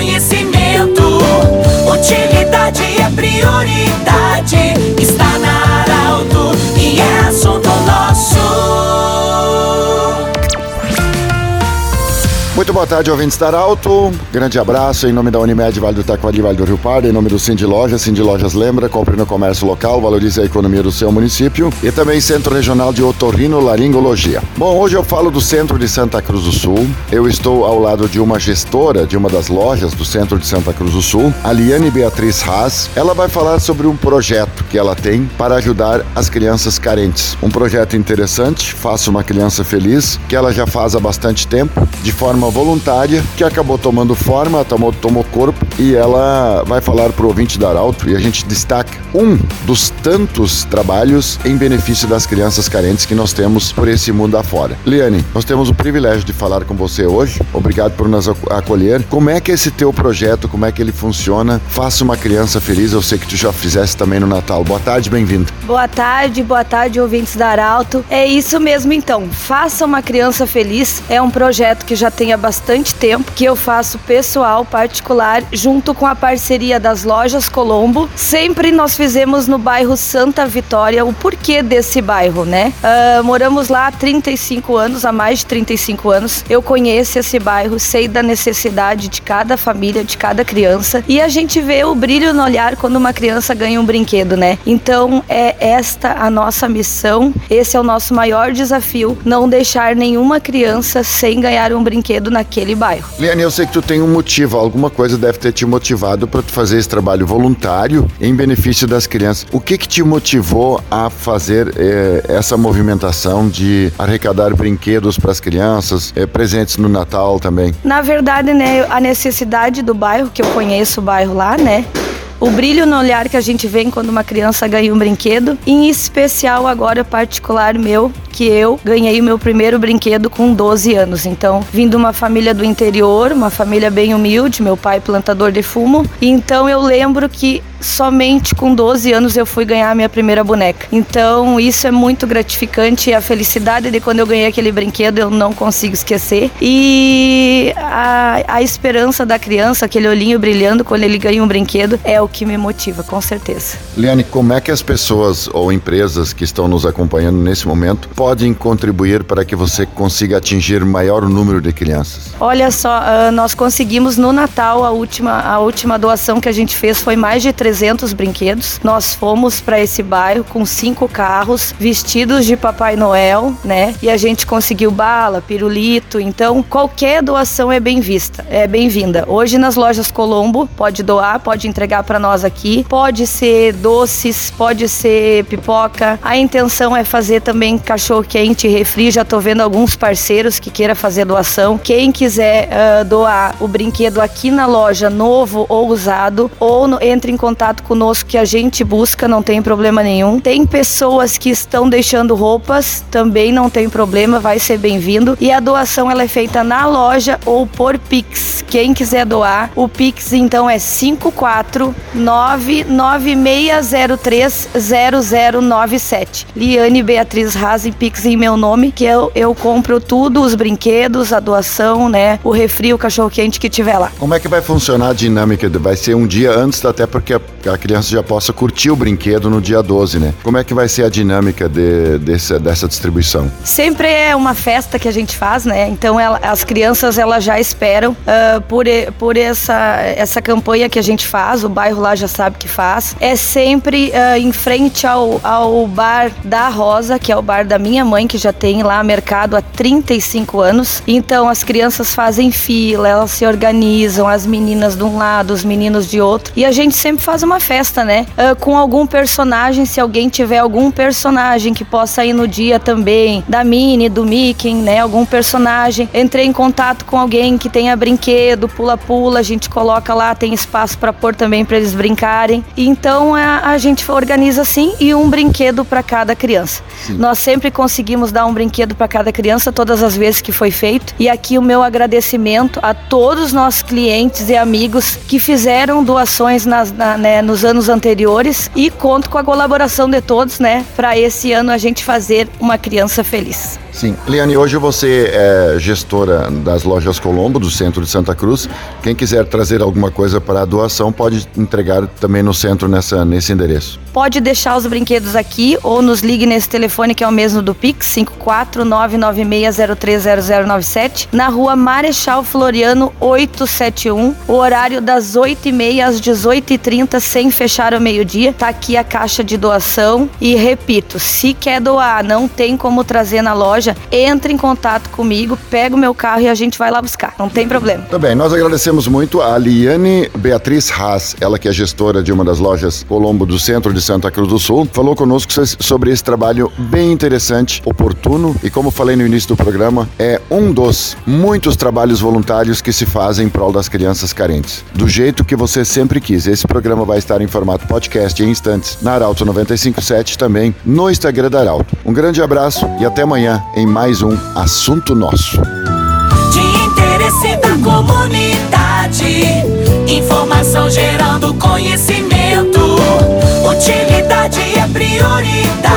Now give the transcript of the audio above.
conhecimento. Utilidade é prioridade. Está na Arauto e é assunto nosso. Muito boa tarde, ouvintes da Arauto. Grande abraço em nome da Unimed, Vale do Taquari, Vale do Rio Pardo, em nome do Cindy Lojas. Cindy Lojas lembra, compre no comércio local, valorize a economia do seu município e também Centro Regional de Otorrino Laringologia. Bom, hoje eu falo do centro de Santa Cruz do Sul. Eu estou ao lado de uma gestora de uma das lojas do centro de Santa Cruz do Sul, a Liane Beatriz Haas. Ela vai falar sobre um projeto que ela tem para ajudar as crianças carentes. Um projeto interessante, Faça uma Criança Feliz, que ela já faz há bastante tempo, de forma voluntária que acabou tomando forma, tomou, tomou corpo e ela vai falar para o ouvinte da Arauto e a gente destaca um dos tantos trabalhos em benefício das crianças carentes que nós temos por esse mundo afora. Liane, nós temos o privilégio de falar com você hoje. Obrigado por nos acolher. Como é que esse teu projeto, como é que ele funciona? Faça uma criança feliz. Eu sei que tu já fizesse também no Natal. Boa tarde, bem-vindo. Boa tarde, boa tarde, ouvintes da Arauto. É isso mesmo então. Faça uma criança feliz é um projeto que já tem há bastante tempo que eu faço pessoal, particular, junto com a parceria das lojas Colombo. Sempre nós fizemos no bairro Santa Vitória. O porquê desse bairro, né? Uh, moramos lá há 35 anos, há mais de 35 anos. Eu conheço esse bairro, sei da necessidade de cada família, de cada criança. E a gente vê o brilho no olhar quando uma criança ganha um brinquedo, né? Então é esta a nossa missão, esse é o nosso maior desafio, não deixar nenhuma criança sem ganhar um brinquedo naquele bairro. Liane, eu sei que tu tem um motivo, alguma coisa deve ter te motivado para tu fazer esse trabalho voluntário em benefício das crianças. O que que te motivou a fazer eh, essa movimentação de arrecadar brinquedos para as crianças, eh, presentes no Natal também? Na verdade, né, a necessidade do bairro, que eu conheço o bairro lá, né? O brilho no olhar que a gente vê quando uma criança ganha um brinquedo, em especial agora particular meu, que eu ganhei o meu primeiro brinquedo com 12 anos. Então, vim de uma família do interior, uma família bem humilde, meu pai plantador de fumo. Então, eu lembro que somente com 12 anos eu fui ganhar a minha primeira boneca. Então, isso é muito gratificante e a felicidade de quando eu ganhei aquele brinquedo eu não consigo esquecer. E a, a esperança da criança, aquele olhinho brilhando quando ele ganha um brinquedo, é o que me motiva, com certeza. Liane, como é que as pessoas ou empresas que estão nos acompanhando nesse momento podem contribuir para que você consiga atingir maior número de crianças? Olha só, uh, nós conseguimos no Natal a última, a última doação que a gente fez foi mais de 300 brinquedos. Nós fomos para esse bairro com cinco carros vestidos de Papai Noel, né? E a gente conseguiu bala, pirulito. Então, qualquer doação é bem vista, é bem-vinda. Hoje nas lojas Colombo pode doar, pode entregar para nós aqui. Pode ser doces, pode ser pipoca. A intenção é fazer também cachorro quente refri. Já tô vendo alguns parceiros que queira fazer doação. Quem quiser uh, doar o brinquedo aqui na loja, novo ou usado, ou no, entre em contato conosco que a gente busca, não tem problema nenhum. Tem pessoas que estão deixando roupas, também não tem problema, vai ser bem-vindo. E a doação ela é feita na loja ou por Pix. Quem quiser doar, o Pix então é 54 996030097. Liane Beatriz Rasen Pix em meu nome, que eu, eu compro tudo, os brinquedos, a doação, né? O refri, o cachorro quente que tiver lá. Como é que vai funcionar a dinâmica? Vai ser um dia antes, até porque a, a criança já possa curtir o brinquedo no dia 12, né? Como é que vai ser a dinâmica de, desse, dessa distribuição? Sempre é uma festa que a gente faz, né? Então ela, as crianças elas já esperam uh, por, por essa, essa campanha que a gente faz, o bairro lá já sabe que faz. É sempre uh, em frente ao, ao bar da Rosa, que é o bar da minha mãe, que já tem lá mercado há 35 anos. Então as crianças fazem fila, elas se organizam, as meninas de um lado, os meninos de outro. E a gente sempre faz uma festa, né? Uh, com algum personagem, se alguém tiver algum personagem que possa ir no dia também, da Minnie, do Mickey, né? Algum personagem. Entrei em contato com alguém que tenha brinquedo, pula-pula, a gente coloca lá, tem espaço para pôr também para eles brincarem. Então a, a gente organiza assim e um brinquedo para cada criança. Sim. Nós sempre conseguimos dar um brinquedo para cada criança todas as vezes que foi feito. E aqui o meu agradecimento a todos os nossos clientes e amigos que fizeram doações nas, na, né, nos anos anteriores e conto com a colaboração de todos, né, para esse ano a gente fazer uma criança feliz. Sim. Liane, hoje você é gestora das lojas Colombo, do centro de Santa Cruz. Quem quiser trazer alguma coisa para a doação pode entregar também no centro nessa, nesse endereço. Pode deixar os brinquedos aqui ou nos ligue nesse telefone que é o mesmo do Pix, 54996030097, na rua Marechal Floriano 871, o horário das 8h30 às 18h30, sem fechar ao meio-dia. Tá aqui a caixa de doação e repito, se quer doar, não tem como trazer na loja, entre em contato comigo, pega o meu carro e a gente vai lá buscar, não tem problema. Tá bem, nós agradecemos muito a Liane Beatriz Haas, ela que é gestora de uma das lojas Colombo do centro de Santa Cruz do Sul, falou conosco sobre esse trabalho bem interessante, oportuno e como falei no início do programa, é um dos muitos trabalhos voluntários que se fazem em prol das crianças carentes. Do jeito que você sempre quis. Esse programa programa vai estar em formato podcast em instantes na Arauto 957 também no Instagram da Arauto. Um grande abraço e até amanhã em mais um Assunto Nosso. De interesse da comunidade, informação gerando conhecimento, utilidade é prioridade.